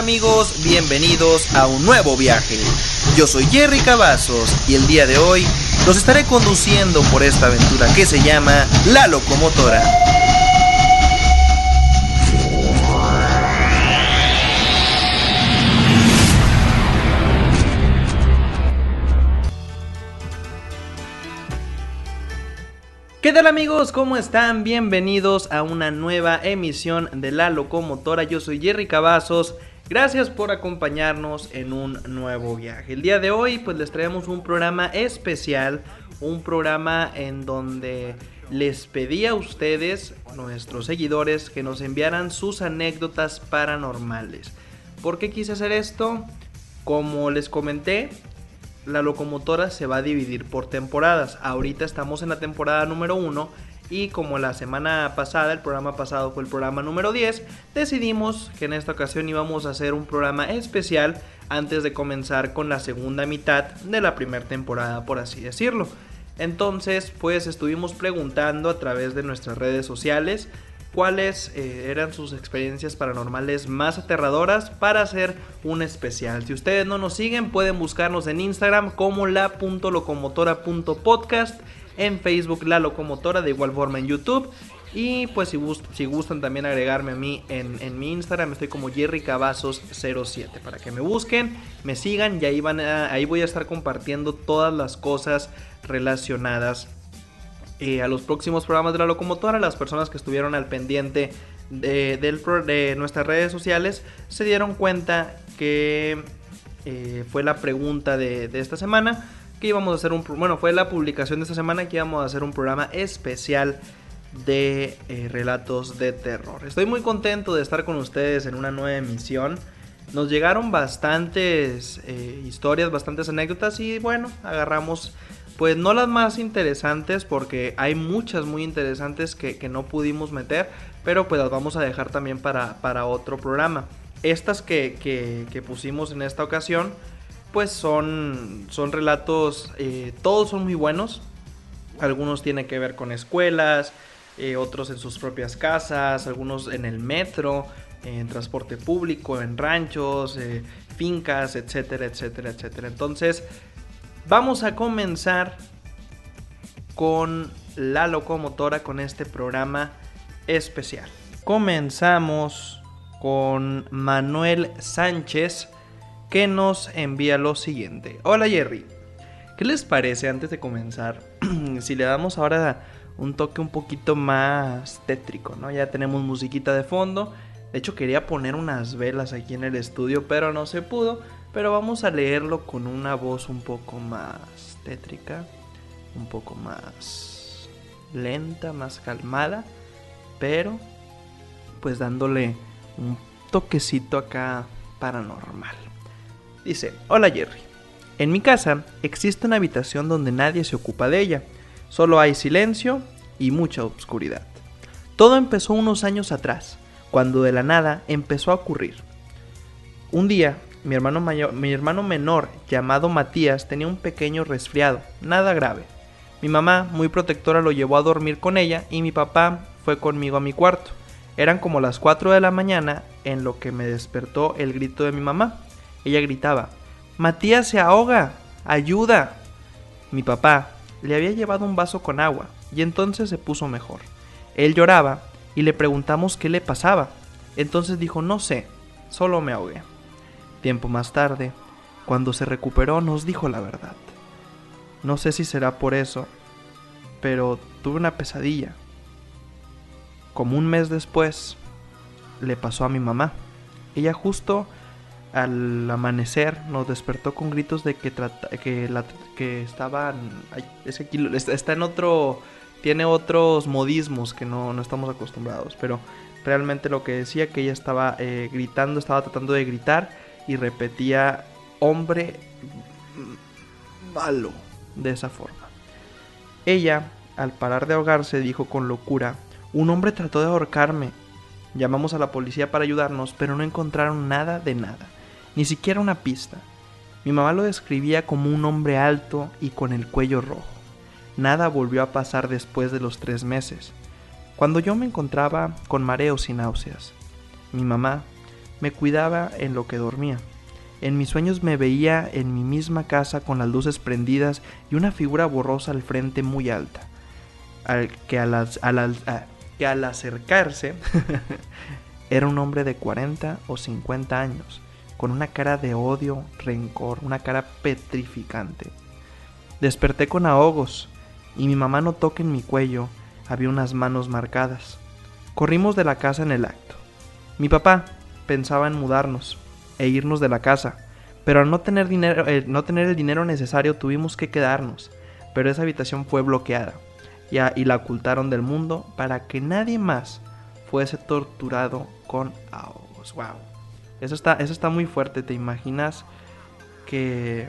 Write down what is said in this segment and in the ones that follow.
¿Qué tal amigos? Bienvenidos a un nuevo viaje. Yo soy Jerry Cavazos y el día de hoy los estaré conduciendo por esta aventura que se llama La Locomotora. ¿Qué tal amigos? ¿Cómo están? Bienvenidos a una nueva emisión de La Locomotora. Yo soy Jerry Cavazos. Gracias por acompañarnos en un nuevo viaje. El día de hoy pues les traemos un programa especial, un programa en donde les pedí a ustedes, nuestros seguidores, que nos enviaran sus anécdotas paranormales. ¿Por qué quise hacer esto? Como les comenté, la locomotora se va a dividir por temporadas. Ahorita estamos en la temporada número 1 y como la semana pasada, el programa pasado fue el programa número 10, decidimos que en esta ocasión íbamos a hacer un programa especial antes de comenzar con la segunda mitad de la primera temporada, por así decirlo. Entonces, pues estuvimos preguntando a través de nuestras redes sociales cuáles eh, eran sus experiencias paranormales más aterradoras para hacer un especial. Si ustedes no nos siguen, pueden buscarnos en Instagram como la.locomotora.podcast, en Facebook La Locomotora, de igual forma en YouTube. Y pues si, si gustan también agregarme a mí en, mi Instagram, estoy como Jerry Cavazos07 para que me busquen, me sigan y ahí, van ahí voy a estar compartiendo todas las cosas relacionadas a los próximos programas de la locomotora. Las personas que estuvieron al pendiente de, de nuestras redes sociales se dieron cuenta que eh, fue la pregunta de, esta semana. Que íbamos a hacer un. Bueno, fue la publicación de esta semana que íbamos a hacer un programa especial de eh, relatos de terror. Estoy muy contento de estar con ustedes en una nueva emisión. Nos llegaron bastantes eh, historias, bastantes anécdotas y bueno, agarramos pues no las más interesantes porque hay muchas muy interesantes que, no pudimos meter, pero pues las vamos a dejar también para, para otro programa. Estas que, que, pusimos en esta ocasión, pues son, son relatos, eh, todos son muy buenos. Algunos tienen que ver con escuelas, eh, otros en sus propias casas, algunos en el metro, en transporte público, en ranchos, eh, fincas, etcétera, etcétera, etcétera. Entonces, Vamos a comenzar con la locomotora, con este programa especial. Comenzamos con Manuel Sánchez que nos envía lo siguiente. Hola Jerry, ¿qué les parece antes de comenzar si le damos ahora un toque un poquito más tétrico, ¿no? Ya tenemos musiquita de fondo. De hecho quería poner unas velas aquí en el estudio, pero no se pudo. Pero vamos a leerlo con una voz un poco más tétrica, un poco más lenta, más calmada, pero pues dándole un toquecito acá paranormal. Dice, hola Jerry, en mi casa existe una habitación donde nadie se ocupa de ella, solo hay silencio y mucha oscuridad. Todo empezó unos años atrás, cuando de la nada empezó a ocurrir. Un día mi hermano, mi hermano menor, llamado Matías, tenía un pequeño resfriado, nada grave. Mi mamá, muy protectora, lo llevó a dormir con ella y mi papá fue conmigo a mi cuarto. Eran como las 4 de la mañana en lo que me despertó el grito de mi mamá. Ella gritaba, Matías se ahoga, ayuda. Mi papá le había llevado un vaso con agua y entonces se puso mejor. Él lloraba y le preguntamos qué le pasaba. Entonces dijo, no sé, solo me ahogué. Tiempo más tarde, cuando se recuperó, nos dijo la verdad. No sé si será por eso, pero tuve una pesadilla. Como un mes después, le pasó a mi mamá. Ella justo al amanecer nos despertó con gritos de que, que, la, que estaban... ese está en otro... Tiene otros modismos que no, no estamos acostumbrados, pero realmente lo que decía que ella estaba eh, gritando, estaba tratando de gritar y repetía hombre malo de esa forma. Ella, al parar de ahogarse, dijo con locura, un hombre trató de ahorcarme. Llamamos a la policía para ayudarnos, pero no encontraron nada de nada, ni siquiera una pista. Mi mamá lo describía como un hombre alto y con el cuello rojo. Nada volvió a pasar después de los tres meses, cuando yo me encontraba con mareos y náuseas. Mi mamá Me cuidaba en lo que dormía. En mis sueños me veía en mi misma casa con las luces prendidas y una figura borrosa al frente muy alta, al que, al, acercarse era un hombre de 40 o 50 años, con una cara de odio, rencor, una cara petrificante. Desperté con ahogos y mi mamá notó que en mi cuello había unas manos marcadas. Corrimos de la casa en el acto. Mi papá pensaba en mudarnos, e irnos de la casa. Pero al no tener, dinero, eh, no tener el dinero necesario tuvimos que quedarnos. Pero esa habitación fue bloqueada ya, y la ocultaron del mundo para que nadie más fuese torturado con ahogos. Wow. Eso está, eso está muy fuerte. ¿Te imaginas que...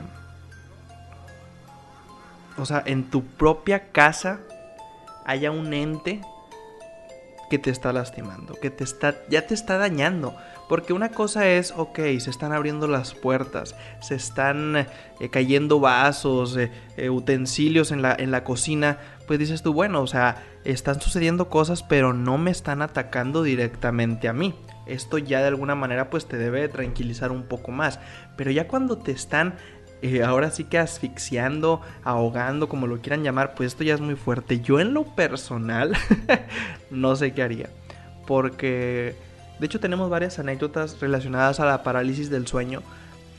O sea, en tu propia casa haya un ente que te está lastimando, que te está, ya te está dañando. Porque una cosa es, ok, se están abriendo las puertas, se están eh, cayendo vasos, eh, eh, utensilios en la, en la cocina, pues dices tú, bueno, o sea, están sucediendo cosas, pero no me están atacando directamente a mí. Esto ya de alguna manera pues te debe tranquilizar un poco más. Pero ya cuando te están ahora sí que asfixiando, ahogando, como lo quieran llamar, pues esto ya es muy fuerte. Yo en lo personal no sé qué haría. Porque de hecho, tenemos varias anécdotas relacionadas a la parálisis del sueño.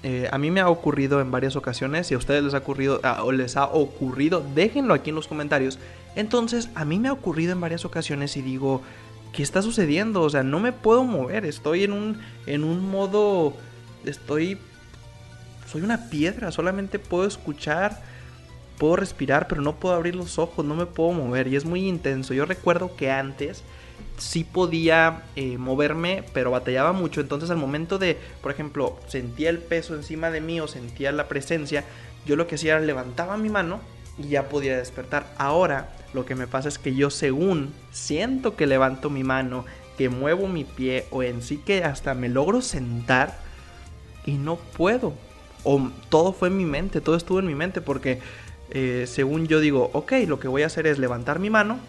Eh, a mí me ha ocurrido en varias ocasiones. Si a ustedes les ha ocurrido ah, o les ha ocurrido, déjenlo aquí en los comentarios. Entonces, a mí me ha ocurrido en varias ocasiones y digo, ¿qué está sucediendo? O sea, no me puedo mover. Estoy en un, en un modo. Estoy. Soy una piedra. Solamente puedo escuchar. Puedo respirar, pero no puedo abrir los ojos. No me puedo mover. Y es muy intenso. Yo recuerdo que antes sí podía eh, moverme, pero batallaba mucho. Entonces al momento de, por ejemplo, sentía el peso encima de mí o sentía la presencia, yo lo que hacía era levantaba mi mano y ya podía despertar. Ahora lo que me pasa es que yo según siento que levanto mi mano, que muevo mi pie o en sí que hasta me logro sentar y no puedo. O todo fue en mi mente, todo estuvo en mi mente porque eh, según yo digo, ok, lo que voy a hacer es levantar mi mano,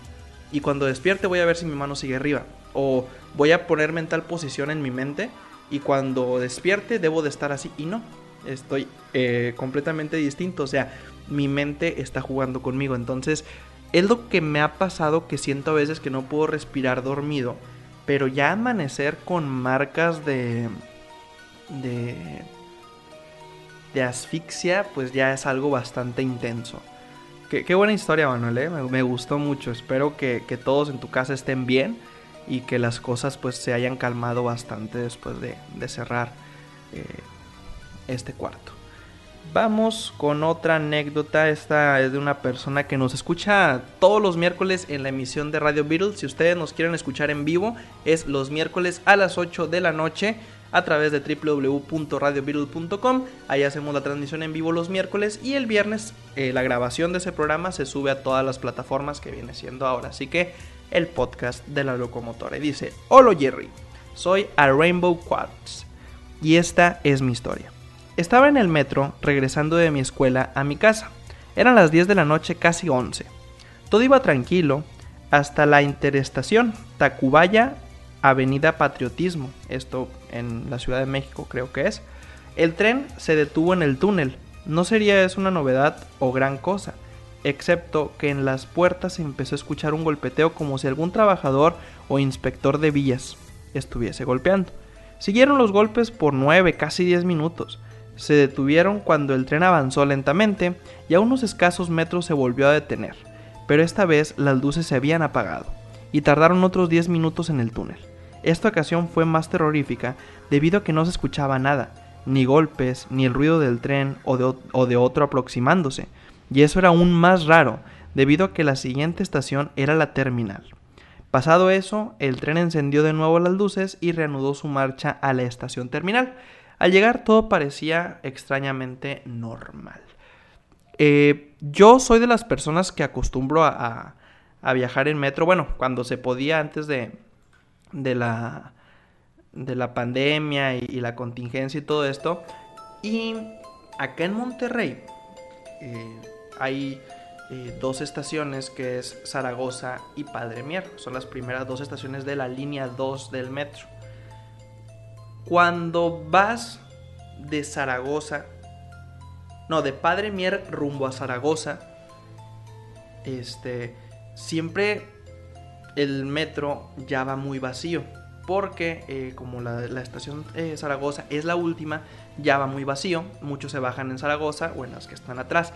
y cuando despierte voy a ver si mi mano sigue arriba. O voy a ponerme en tal posición en mi mente y cuando despierte debo de estar así. Y no, estoy eh, completamente distinto. O sea, mi mente está jugando conmigo. Entonces, es lo que me ha pasado que siento a veces que no puedo respirar dormido. Pero ya amanecer con marcas de... de... de asfixia, pues ya es algo bastante intenso. Qué, buena historia, Manuel, ¿eh? me, gustó mucho. Espero que, todos en tu casa estén bien y que las cosas pues se hayan calmado bastante después de, cerrar eh, este cuarto. Vamos con otra anécdota. Esta es de una persona que nos escucha todos los miércoles en la emisión de Radio Beatles. Si ustedes nos quieren escuchar en vivo, es los miércoles a las 8 de la noche a través de www.radiobeatle.com. Ahí hacemos la transmisión en vivo los miércoles y el viernes eh, la grabación de ese programa se sube a todas las plataformas que viene siendo ahora. Así que el podcast de la locomotora. Y dice, hola Jerry, soy a Rainbow Quartz y esta es mi historia. Estaba en el metro regresando de mi escuela a mi casa. Eran las 10 de la noche, casi 11. Todo iba tranquilo hasta la interestación Tacubaya Avenida Patriotismo, esto en la Ciudad de México creo que es. El tren se detuvo en el túnel. No sería eso una novedad o gran cosa, excepto que en las puertas se empezó a escuchar un golpeteo como si algún trabajador o inspector de vías estuviese golpeando. Siguieron los golpes por nueve, casi diez minutos. Se detuvieron cuando el tren avanzó lentamente y a unos escasos metros se volvió a detener, pero esta vez las luces se habían apagado y tardaron otros diez minutos en el túnel. Esta ocasión fue más terrorífica debido a que no se escuchaba nada, ni golpes, ni el ruido del tren o de, otro aproximándose, y eso era aún más raro debido a que la siguiente estación era la terminal. Pasado eso, el tren encendió de nuevo las luces y reanudó su marcha a la estación terminal. Al llegar todo parecía extrañamente normal. Eh, yo soy de las personas que acostumbro a, viajar en metro, bueno, cuando se podía antes de, de la, de la pandemia y, la contingencia y todo esto. Y acá en Monterrey eh, hay eh, dos estaciones que es Zaragoza y Padre Mier. Son las primeras dos estaciones de la línea 2 del metro. Cuando vas de Zaragoza, no, de Padre Mier rumbo a Zaragoza, este, siempre el metro ya va muy vacío. Porque eh, como la, estación eh, Zaragoza es la última, ya va muy vacío. Muchos se bajan en Zaragoza o en las que están atrás.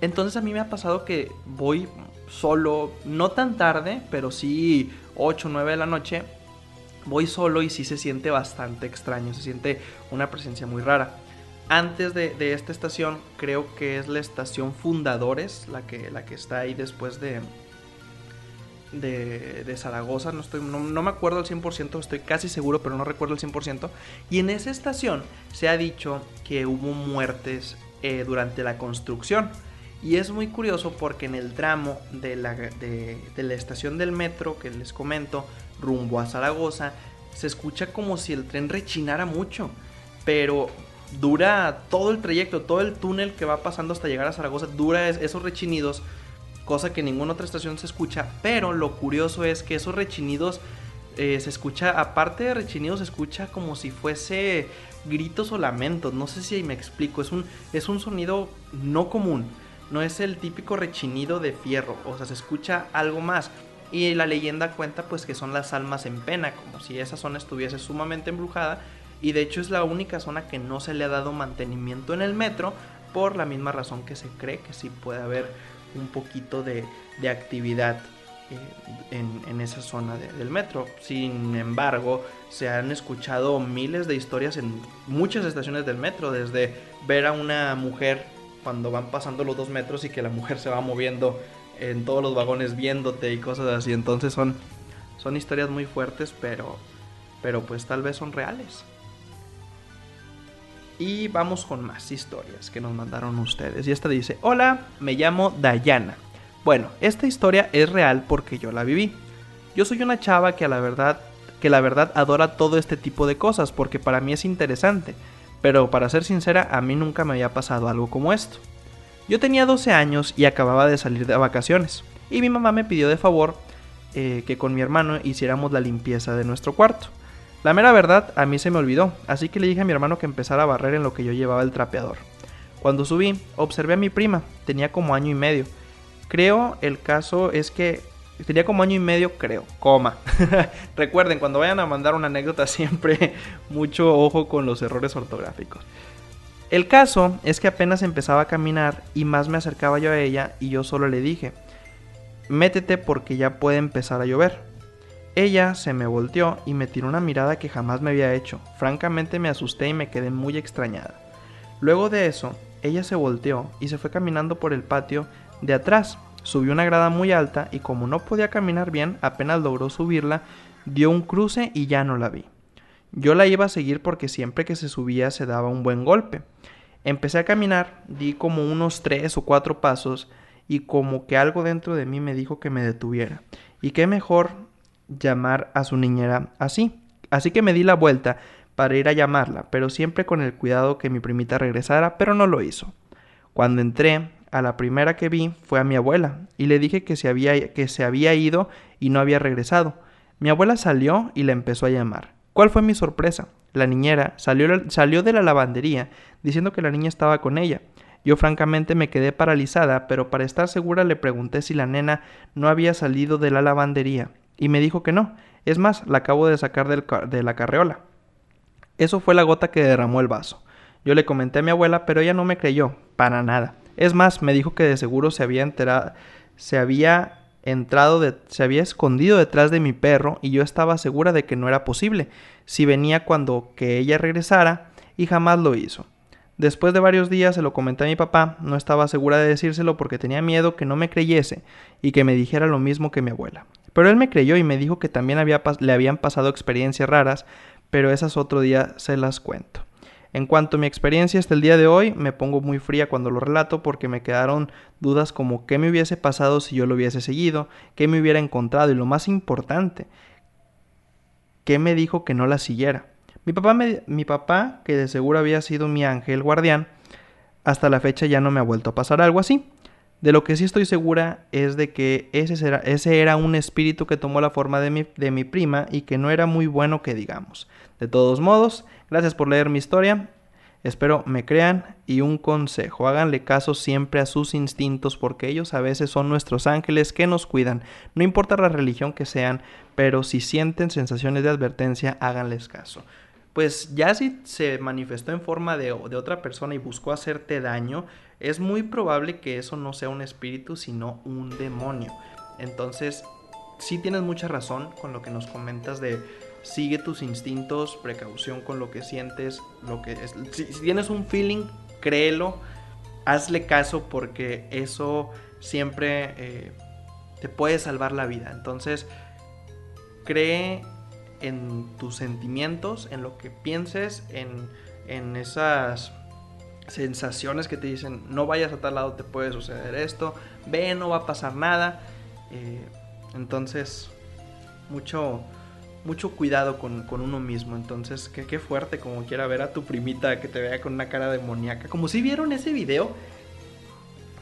Entonces a mí me ha pasado que voy solo, no tan tarde, pero sí 8 o 9 de la noche. Voy solo y sí se siente bastante extraño, se siente una presencia muy rara. Antes de, esta estación, creo que es la estación Fundadores, la que, la que está ahí después de, de, Zaragoza, no, estoy, no, me acuerdo al 100%, estoy casi seguro, pero no recuerdo al 100%. Y en esa estación se ha dicho que hubo muertes eh, durante la construcción. Y es muy curioso porque en el tramo de la, de, la estación del metro que les comento, rumbo a Zaragoza, se escucha como si el tren rechinara mucho. Pero dura todo el trayecto, todo el túnel que va pasando hasta llegar a Zaragoza, dura esos rechinidos cosa que ninguna otra estación se escucha, pero lo curioso es que esos rechinidos eh, se escucha, aparte de rechinidos, se escucha como si fuese gritos o lamentos, no sé si me explico, es un, es un sonido no común, no es el típico rechinido de fierro, o sea, se escucha algo más. Y la leyenda cuenta pues que son las almas en pena, como si esa zona estuviese sumamente embrujada. Y de hecho es la única zona que no se le ha dado mantenimiento en el metro por la misma razón que se cree que sí puede haber un poquito de, actividad eh, en, esa zona del metro. Sin embargo, se han escuchado miles de historias en muchas estaciones del metro, desde ver a una mujer cuando van pasando los dos metros y que la mujer se va moviendo en todos los vagones viéndote y cosas así. Entonces son, son historias muy fuertes, pero, pero pues tal vez son reales. Y vamos con más historias que nos mandaron ustedes. Y esta dice, hola, me llamo Dayana. Bueno, esta historia es real porque yo la viví. Yo soy una chava que a la verdad que la verdad adora todo este tipo de cosas porque para mí es interesante, pero para ser sincera a mí nunca me había pasado algo como esto. Yo tenía 12 años y acababa de salir de vacaciones y mi mamá me pidió de favor eh, que con mi hermano hiciéramos la limpieza de nuestro cuarto. La mera verdad, a mí se me olvidó, así que le dije a mi hermano que empezara a barrer en lo que yo llevaba el trapeador. Cuando subí, observé a mi prima, tenía como año y medio. Creo el caso es que tenía como año y medio, creo, coma. Recuerden, cuando vayan a mandar una anécdota, siempre mucho ojo con los errores ortográficos. El caso es que apenas empezaba a caminar y más me acercaba yo a ella y yo solo le dije, métete porque ya puede empezar a llover. Ella se me volteó y me tiró una mirada que jamás me había hecho. Francamente me asusté y me quedé muy extrañada. Luego de eso, ella se volteó y se fue caminando por el patio de atrás. Subió una grada muy alta y como no podía caminar bien, apenas logró subirla, dio un cruce y ya no la vi. Yo la iba a seguir porque siempre que se subía se daba un buen golpe. Empecé a caminar, di como unos tres o cuatro pasos y como que algo dentro de mí me dijo que me detuviera. Y qué mejor llamar a su niñera así. Así que me di la vuelta para ir a llamarla, pero siempre con el cuidado que mi primita regresara, pero no lo hizo. Cuando entré, a la primera que vi fue a mi abuela, y le dije que se había, que se había ido y no había regresado. Mi abuela salió y la empezó a llamar. ¿Cuál fue mi sorpresa? La niñera salió, salió de la lavandería diciendo que la niña estaba con ella. Yo francamente me quedé paralizada, pero para estar segura le pregunté si la nena no había salido de la lavandería y me dijo que no. Es más, la acabo de sacar de la carreola. Eso fue la gota que derramó el vaso. Yo le comenté a mi abuela, pero ella no me creyó, para nada. Es más, me dijo que de seguro se había enterado, se había entrado, se había escondido detrás de mi perro y yo estaba segura de que no era posible, si venía cuando que ella regresara y jamás lo hizo. Después de varios días se lo comenté a mi papá, no estaba segura de decírselo porque tenía miedo que no me creyese y que me dijera lo mismo que mi abuela. Pero él me creyó y me dijo que también le habían pasado experiencias raras, pero esas otro día se las cuento. En cuanto a mi experiencia hasta el día de hoy, me pongo muy fría cuando lo relato porque me quedaron dudas como qué me hubiese pasado si yo lo hubiese seguido, qué me hubiera encontrado y lo más importante, qué me dijo que no la siguiera. Mi papá, mi papá, que de seguro había sido mi ángel guardián, hasta la fecha ya no me ha vuelto a pasar algo así. De lo que sí estoy segura es de que ese, ese era un espíritu que tomó la forma de mi, de mi prima y que no era muy bueno que digamos. De todos modos, gracias por leer mi historia. Espero me crean y un consejo, háganle caso siempre a sus instintos porque ellos a veces son nuestros ángeles que nos cuidan, no importa la religión que sean, pero si sienten sensaciones de advertencia, háganles caso. Pues ya si se manifestó en forma de, de otra persona y buscó hacerte daño, es muy probable que eso no sea un espíritu, sino un demonio. Entonces, sí tienes mucha razón con lo que nos comentas de sigue tus instintos, precaución con lo que sientes, lo que. Si, tienes un feeling, créelo, hazle caso porque eso siempre eh, te puede salvar la vida. Entonces, cree en tus sentimientos, en lo que pienses, en, en esas sensaciones que te dicen no vayas a tal lado, te puede suceder esto, ve, no va a pasar nada. Eh, entonces, mucho, mucho cuidado con, uno mismo. Entonces, qué, qué fuerte como quiera ver a tu primita que te vea con una cara demoníaca. Como si vieron ese video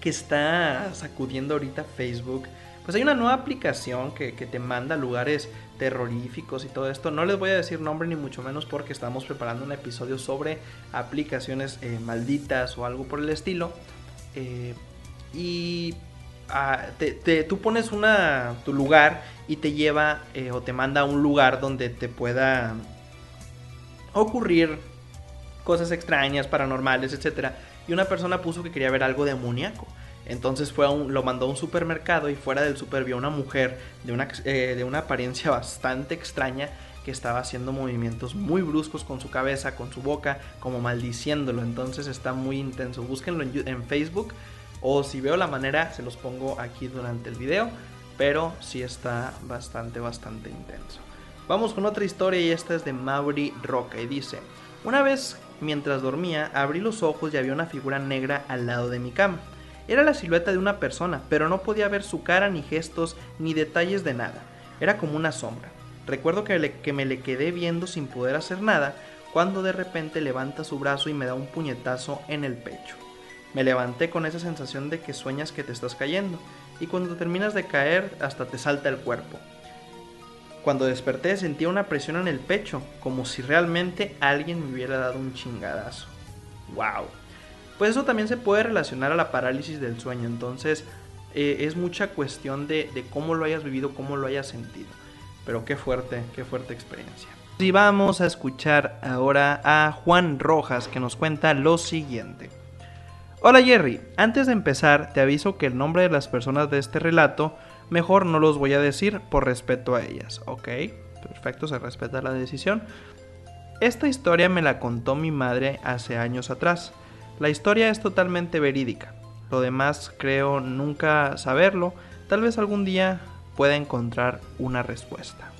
que está sacudiendo ahorita Facebook. Pues hay una nueva aplicación que, que te manda lugares terroríficos y todo esto. No les voy a decir nombre ni mucho menos porque estamos preparando un episodio sobre aplicaciones eh, malditas o algo por el estilo. Eh, y ah, tú pones una, tu lugar y te lleva eh, o te manda a un lugar donde te pueda ocurrir cosas extrañas, paranormales, etc. Y una persona puso que quería ver algo demoníaco. Entonces fue lo mandó a un supermercado y fuera del super vio una mujer de una, eh, de una apariencia bastante extraña que estaba haciendo movimientos muy bruscos con su cabeza, con su boca, como maldiciéndolo. Entonces está muy intenso. Búsquenlo en, en Facebook o si veo la manera se los pongo aquí durante el video. Pero sí está bastante, bastante intenso. Vamos con otra historia y esta es de Mauri Roca y dice, una vez mientras dormía abrí los ojos y había una figura negra al lado de mi cama. Era la silueta de una persona, pero no podía ver su cara, ni gestos, ni detalles de nada. Era como una sombra. Recuerdo que, que me le quedé viendo sin poder hacer nada, cuando de repente levanta su brazo y me da un puñetazo en el pecho. Me levanté con esa sensación de que sueñas que te estás cayendo, y cuando terminas de caer hasta te salta el cuerpo. Cuando desperté sentía una presión en el pecho, como si realmente alguien me hubiera dado un chingadazo. ¡Wow! pues eso también se puede relacionar a la parálisis del sueño. Entonces eh, es mucha cuestión de, cómo lo hayas vivido, cómo lo hayas sentido. Pero qué fuerte, qué fuerte experiencia. Y vamos a escuchar ahora a Juan Rojas que nos cuenta lo siguiente. Hola Jerry, antes de empezar te aviso que el nombre de las personas de este relato mejor no los voy a decir por respeto a ellas, ¿ok? Perfecto, se respeta la decisión. Esta historia me la contó mi madre hace años atrás. La historia es totalmente verídica. Lo demás creo nunca saberlo. Tal vez algún día pueda encontrar una respuesta.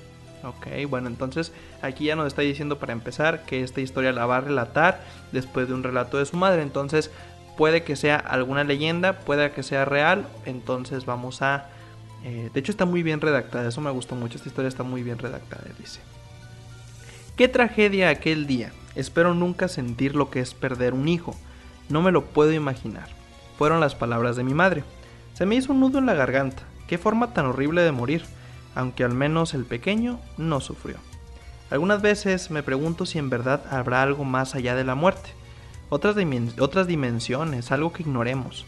Ok, bueno, entonces aquí ya nos está diciendo para empezar que esta historia la va a relatar después de un relato de su madre. Entonces puede que sea alguna leyenda, puede que sea real. Entonces vamos a... Eh, de hecho está muy bien redactada, eso me gustó mucho. Esta historia está muy bien redactada, dice. Qué tragedia aquel día. Espero nunca sentir lo que es perder un hijo. No me lo puedo imaginar. Fueron las palabras de mi madre. Se me hizo un nudo en la garganta. Qué forma tan horrible de morir, aunque al menos el pequeño no sufrió. Algunas veces me pregunto si en verdad habrá algo más allá de la muerte, otras, otras dimensiones, algo que ignoremos.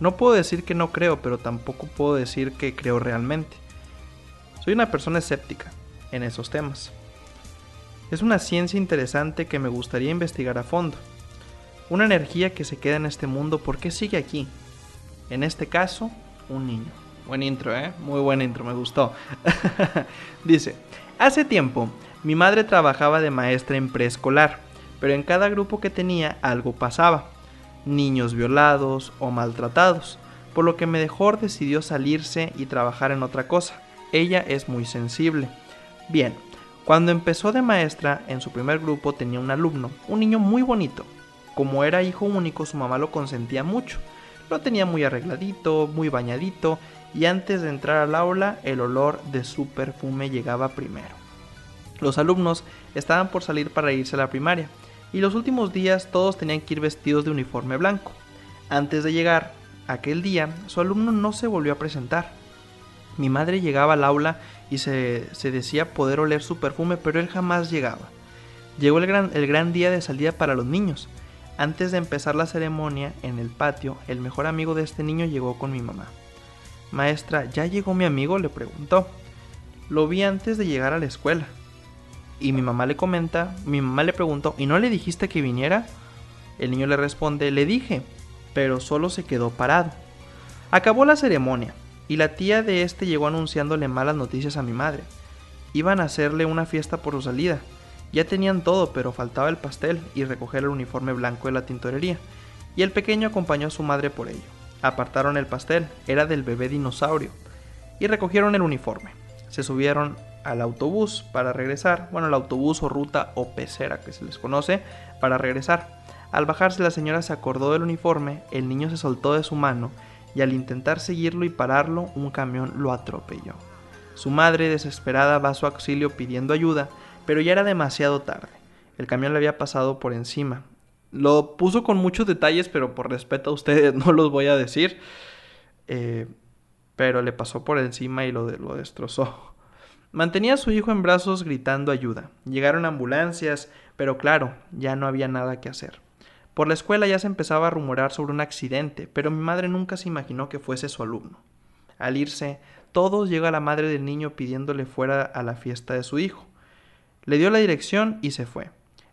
No puedo decir que no creo, pero tampoco puedo decir que creo realmente. Soy una persona escéptica en esos temas. Es una ciencia interesante que me gustaría investigar a fondo, una energía que se queda en este mundo porque sigue aquí. En este caso, un niño. Buen intro, ¿eh? Muy buen intro, me gustó. Dice, hace tiempo, mi madre trabajaba de maestra en preescolar, pero en cada grupo que tenía algo pasaba. Niños violados o maltratados, por lo que mejor decidió salirse y trabajar en otra cosa. Ella es muy sensible. Bien, cuando empezó de maestra, en su primer grupo tenía un alumno, un niño muy bonito, como era hijo único, su mamá lo consentía mucho. Lo tenía muy arregladito, muy bañadito, y antes de entrar al aula, el olor de su perfume llegaba primero. Los alumnos estaban por salir para irse a la primaria, y los últimos días todos tenían que ir vestidos de uniforme blanco. Antes de llegar Aquel día su alumno no se volvió a presentar. Mi madre llegaba al aula y se, decía poder oler su perfume, pero él jamás llegaba. Llegó el gran, el gran día de salida para los niños. Antes de empezar la ceremonia, en el patio, el mejor amigo de este niño llegó con mi mamá. Maestra, ¿ya llegó mi amigo? le preguntó. Lo vi antes de llegar a la escuela. Y mi mamá le comenta, mi mamá le preguntó, ¿y no le dijiste que viniera? El niño le responde, le dije, pero solo se quedó parado. Acabó la ceremonia, y la tía de este llegó anunciándole malas noticias a mi madre. Iban a hacerle una fiesta por su salida. Ya tenían todo, pero faltaba el pastel y recoger el uniforme blanco de la tintorería, y el pequeño acompañó a su madre por ello. Apartaron el pastel, era del bebé dinosaurio, y recogieron el uniforme. Se subieron al autobús para regresar, bueno, el autobús o ruta o pecera que se les conoce, para regresar. Al bajarse la señora se acordó del uniforme, el niño se soltó de su mano y al intentar seguirlo y pararlo, un camión lo atropelló. Su madre, desesperada, va a su auxilio pidiendo ayuda, pero ya era demasiado tarde. El camión le había pasado por encima. Lo puso con muchos detalles, pero por respeto a ustedes no los voy a decir. Eh, pero le pasó por encima y lo, lo destrozó. Mantenía a su hijo en brazos gritando ayuda. Llegaron ambulancias, pero claro, ya no había nada que hacer. Por la escuela ya se empezaba a rumorar sobre un accidente, pero mi madre nunca se imaginó que fuese su alumno. Al irse, todos llega la madre del niño pidiéndole fuera a la fiesta de su hijo. Le dio la dirección y se fue.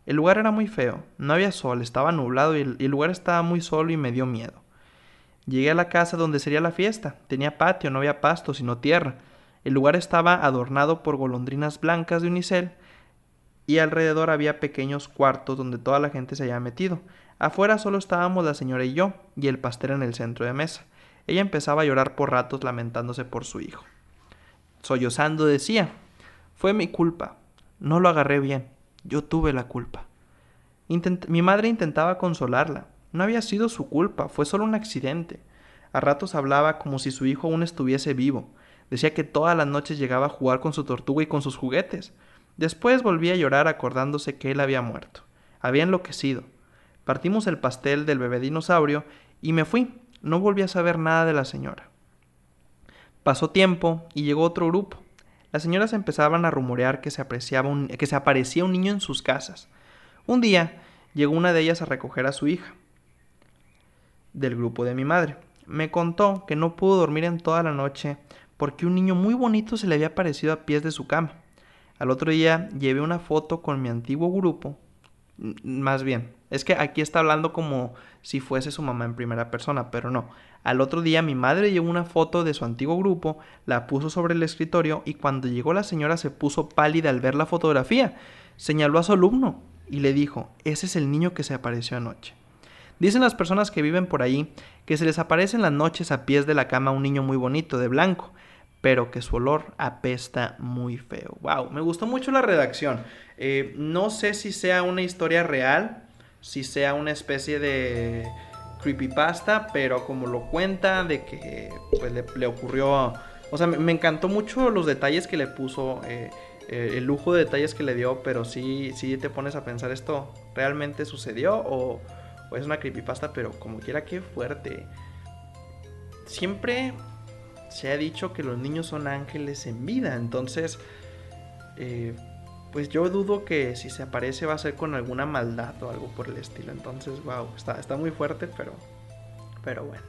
El lugar era muy feo, no había sol, estaba nublado y el, lugar estaba muy solo y me dio miedo. Llegué a la casa donde sería la fiesta. Tenía patio, no había pasto, sino tierra. El lugar estaba adornado por golondrinas blancas de unicel y alrededor había pequeños cuartos donde toda la gente se había metido. Afuera solo estábamos la señora y yo, y el pastel en el centro de mesa. Ella empezaba a llorar por ratos lamentándose por su hijo. Sollozando decía, fue mi culpa, no lo agarré bien, yo tuve la culpa. mi madre intentaba consolarla, no había sido su culpa, fue solo un accidente. A ratos hablaba como si su hijo aún estuviese vivo, Decía que todas las noches llegaba a jugar con su tortuga y con sus juguetes. Después volvía a llorar acordándose que él había muerto. Había enloquecido. Partimos el pastel del bebé dinosaurio y me fui. No volví a saber nada de la señora. Pasó tiempo y llegó otro grupo. Las señoras empezaban a rumorear que se, apreciaba que se aparecía un niño en sus casas. Un día llegó una de ellas a recoger a su hija del grupo de mi madre. Me contó que no pudo dormir en toda la noche porque un niño muy bonito se le había aparecido a pies de su cama. Al otro día llevé una foto con mi antiguo grupo. Más bien, es que aquí está hablando como si fuese su mamá en primera persona, pero no. Al otro día mi madre llevó una foto de su antiguo grupo, la puso sobre el escritorio y cuando llegó la señora se puso pálida al ver la fotografía. Señaló a su alumno y le dijo, ese es el niño que se apareció anoche. Dicen las personas que viven por ahí que se les aparece en las noches a pies de la cama un niño muy bonito, de blanco, pero que su olor apesta muy feo. Wow, me gustó mucho la redacción. Eh, no sé si sea una historia real, si sea una especie de creepypasta, pero como lo cuenta de que pues, le, ocurrió, o sea, me, encantó mucho los detalles que le puso, eh, eh, el lujo de detalles que le dio, pero sí, sí te pones a pensar esto realmente sucedió o, o es una creepypasta, pero como quiera que fuerte. Siempre se ha dicho que los niños son ángeles en vida, entonces, eh, pues yo dudo que si se aparece va a ser con alguna maldad o algo por el estilo. Entonces, wow, está, está muy fuerte, pero, pero bueno.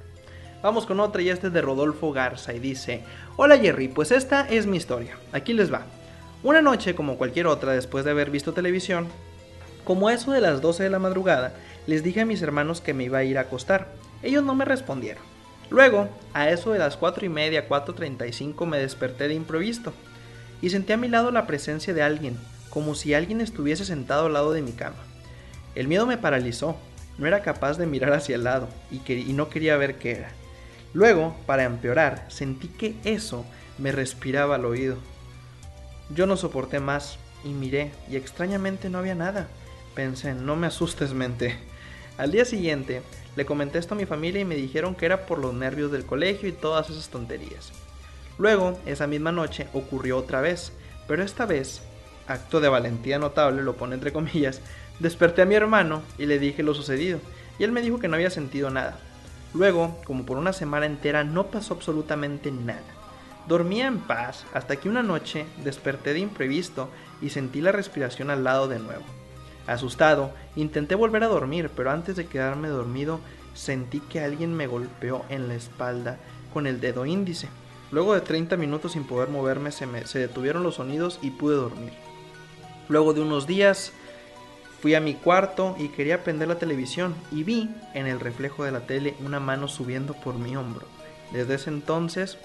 Vamos con otra y este es de Rodolfo Garza y dice, hola Jerry, pues esta es mi historia, aquí les va. Una noche como cualquier otra después de haber visto televisión, como eso de las 12 de la madrugada, les dije a mis hermanos que me iba a ir a acostar. Ellos no me respondieron. Luego, a eso de las 4 y media, 4.35 me desperté de improviso y sentí a mi lado la presencia de alguien, como si alguien estuviese sentado al lado de mi cama. El miedo me paralizó, no era capaz de mirar hacia el lado y, y no quería ver qué era. Luego, para empeorar, sentí que eso me respiraba al oído. Yo no soporté más y miré y extrañamente no había nada. Pensé, no me asustes mente. Al día siguiente, le comenté esto a mi familia y me dijeron que era por los nervios del colegio y todas esas tonterías. Luego, esa misma noche, ocurrió otra vez, pero esta vez, acto de valentía notable, lo pone entre comillas, desperté a mi hermano y le dije lo sucedido, y él me dijo que no había sentido nada. Luego, como por una semana entera, no pasó absolutamente nada. Dormía en paz hasta que una noche desperté de imprevisto y sentí la respiración al lado de nuevo. Asustado, intenté volver a dormir, pero antes de quedarme dormido sentí que alguien me golpeó en la espalda con el dedo índice. Luego de 30 minutos sin poder moverme se, me, se detuvieron los sonidos y pude dormir. Luego de unos días fui a mi cuarto y quería prender la televisión y vi en el reflejo de la tele una mano subiendo por mi hombro. Desde ese entonces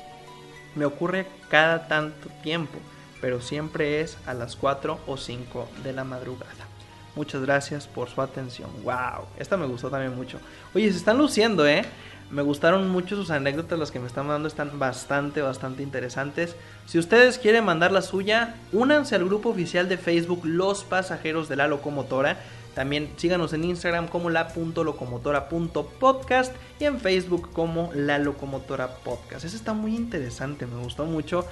me ocurre cada tanto tiempo, pero siempre es a las 4 o 5 de la madrugada. Muchas gracias por su atención. Wow, esta me gustó también mucho. Oye, se están luciendo, ¿eh? Me gustaron mucho sus anécdotas, las que me están mandando están bastante, bastante interesantes. Si ustedes quieren mandar la suya, únanse al grupo oficial de Facebook Los Pasajeros de la Locomotora. También síganos en Instagram como la.locomotora.podcast y en Facebook como La Locomotora Podcast. Eso está muy interesante, me gustó mucho.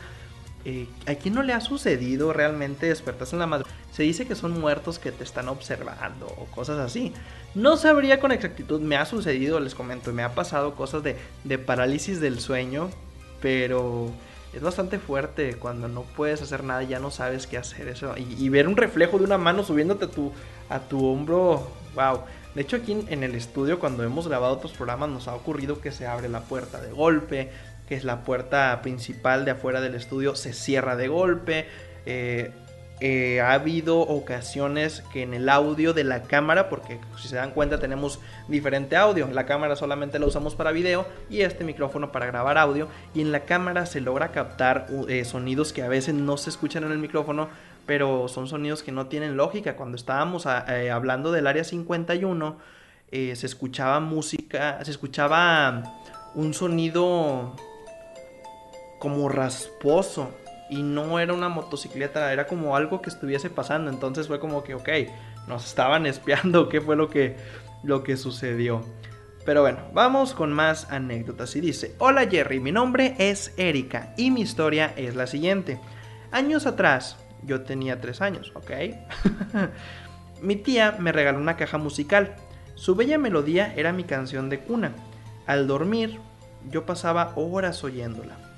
Eh, ¿A quién no le ha sucedido realmente despertarse en la madrugada? Se dice que son muertos que te están observando o cosas así. No sabría con exactitud, me ha sucedido, les comento, me ha pasado cosas de, parálisis del sueño, pero es bastante fuerte cuando no puedes hacer nada ya no sabes qué hacer. Eso, y, ver un reflejo de una mano subiéndote a tu hombro, wow. De hecho aquí en el estudio cuando hemos grabado otros programas nos ha ocurrido que se abre la puerta de golpe, que es la puerta principal de afuera del estudio, se cierra de golpe. Eh, eh, ha habido ocasiones que en el audio de la cámara, porque si se dan cuenta tenemos diferente audio, la cámara solamente la usamos para video y este micrófono para grabar audio y en la cámara se logra captar eh, sonidos que a veces no se escuchan en el micrófono, pero son sonidos que no tienen lógica. Cuando estábamos hablando del área 51, se escuchaba música, se escuchaba un sonido como rasposo y no era una motocicleta, era como algo que estuviese pasando. Entonces fue como que, ok, nos estaban espiando, qué fue lo que, lo que sucedió. Pero bueno, vamos con más anécdotas. Y dice, hola Jerry, mi nombre es Erika y mi historia es la siguiente. Años atrás, yo tenía tres años, ¿ok? mi tía me regaló una caja musical. Su bella melodía era mi canción de cuna. Al dormir, yo pasaba horas oyéndola.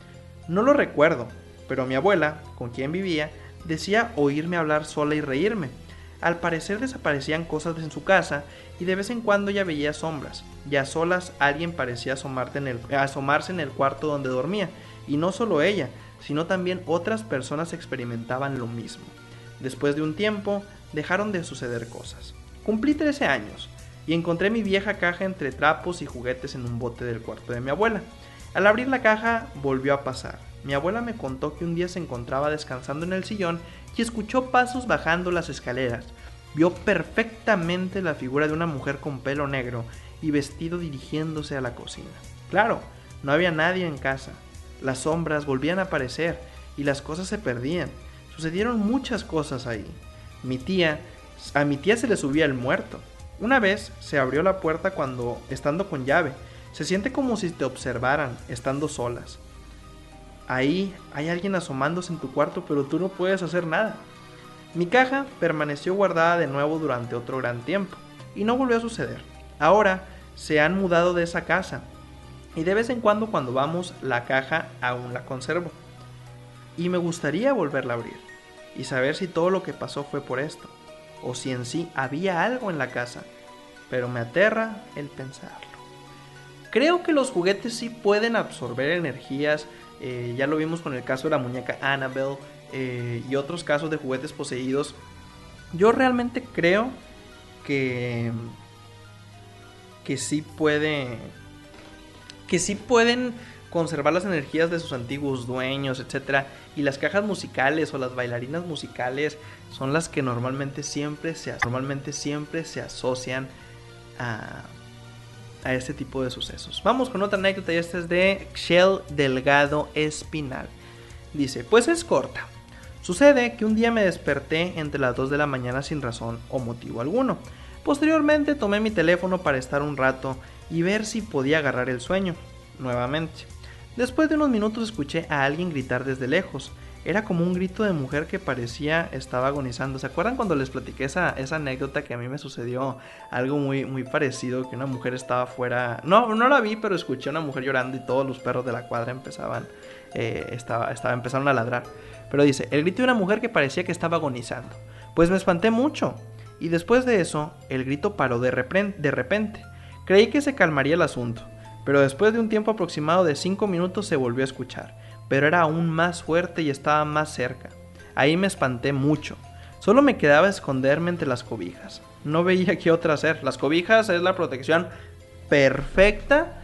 No lo recuerdo, pero mi abuela, con quien vivía, decía oírme hablar sola y reírme. Al parecer desaparecían cosas en su casa y de vez en cuando ya veía sombras, y a solas alguien parecía asomarse en el cuarto donde dormía, y no solo ella, sino también otras personas experimentaban lo mismo. Después de un tiempo, dejaron de suceder cosas. Cumplí 13 años y encontré mi vieja caja entre trapos y juguetes en un bote del cuarto de mi abuela. Al abrir la caja volvió a pasar. Mi abuela me contó que un día se encontraba descansando en el sillón y escuchó pasos bajando las escaleras. Vio perfectamente la figura de una mujer con pelo negro y vestido dirigiéndose a la cocina. Claro, no había nadie en casa. Las sombras volvían a aparecer y las cosas se perdían. Sucedieron muchas cosas ahí. Mi tía, a mi tía se le subía el muerto. Una vez se abrió la puerta cuando, estando con llave, se siente como si te observaran estando solas. Ahí hay alguien asomándose en tu cuarto, pero tú no puedes hacer nada. Mi caja permaneció guardada de nuevo durante otro gran tiempo, y no volvió a suceder. Ahora se han mudado de esa casa, y de vez en cuando cuando vamos la caja aún la conservo. Y me gustaría volverla a abrir, y saber si todo lo que pasó fue por esto, o si en sí había algo en la casa, pero me aterra el pensarlo. Creo que los juguetes sí pueden absorber energías. Eh, ya lo vimos con el caso de la muñeca Annabelle eh, y otros casos de juguetes poseídos. Yo realmente creo que que sí puede que sí pueden conservar las energías de sus antiguos dueños, etcétera, y las cajas musicales o las bailarinas musicales son las que normalmente siempre se normalmente siempre se asocian a a este tipo de sucesos. Vamos con otra anécdota y esta es de Shell Delgado Espinal. Dice, pues es corta. Sucede que un día me desperté entre las 2 de la mañana sin razón o motivo alguno. Posteriormente tomé mi teléfono para estar un rato y ver si podía agarrar el sueño, nuevamente. Después de unos minutos escuché a alguien gritar desde lejos. Era como un grito de mujer que parecía estaba agonizando. ¿Se acuerdan cuando les platiqué esa, esa anécdota que a mí me sucedió algo muy, muy parecido? Que una mujer estaba afuera. No, no la vi, pero escuché a una mujer llorando y todos los perros de la cuadra empezaban. Eh, estaba, estaba, empezaron a ladrar. Pero dice, el grito de una mujer que parecía que estaba agonizando. Pues me espanté mucho. Y después de eso, el grito paró de. De repente. Creí que se calmaría el asunto. Pero después de un tiempo aproximado de 5 minutos se volvió a escuchar pero era aún más fuerte y estaba más cerca. Ahí me espanté mucho. Solo me quedaba esconderme entre las cobijas. No veía qué otra hacer. Las cobijas es la protección perfecta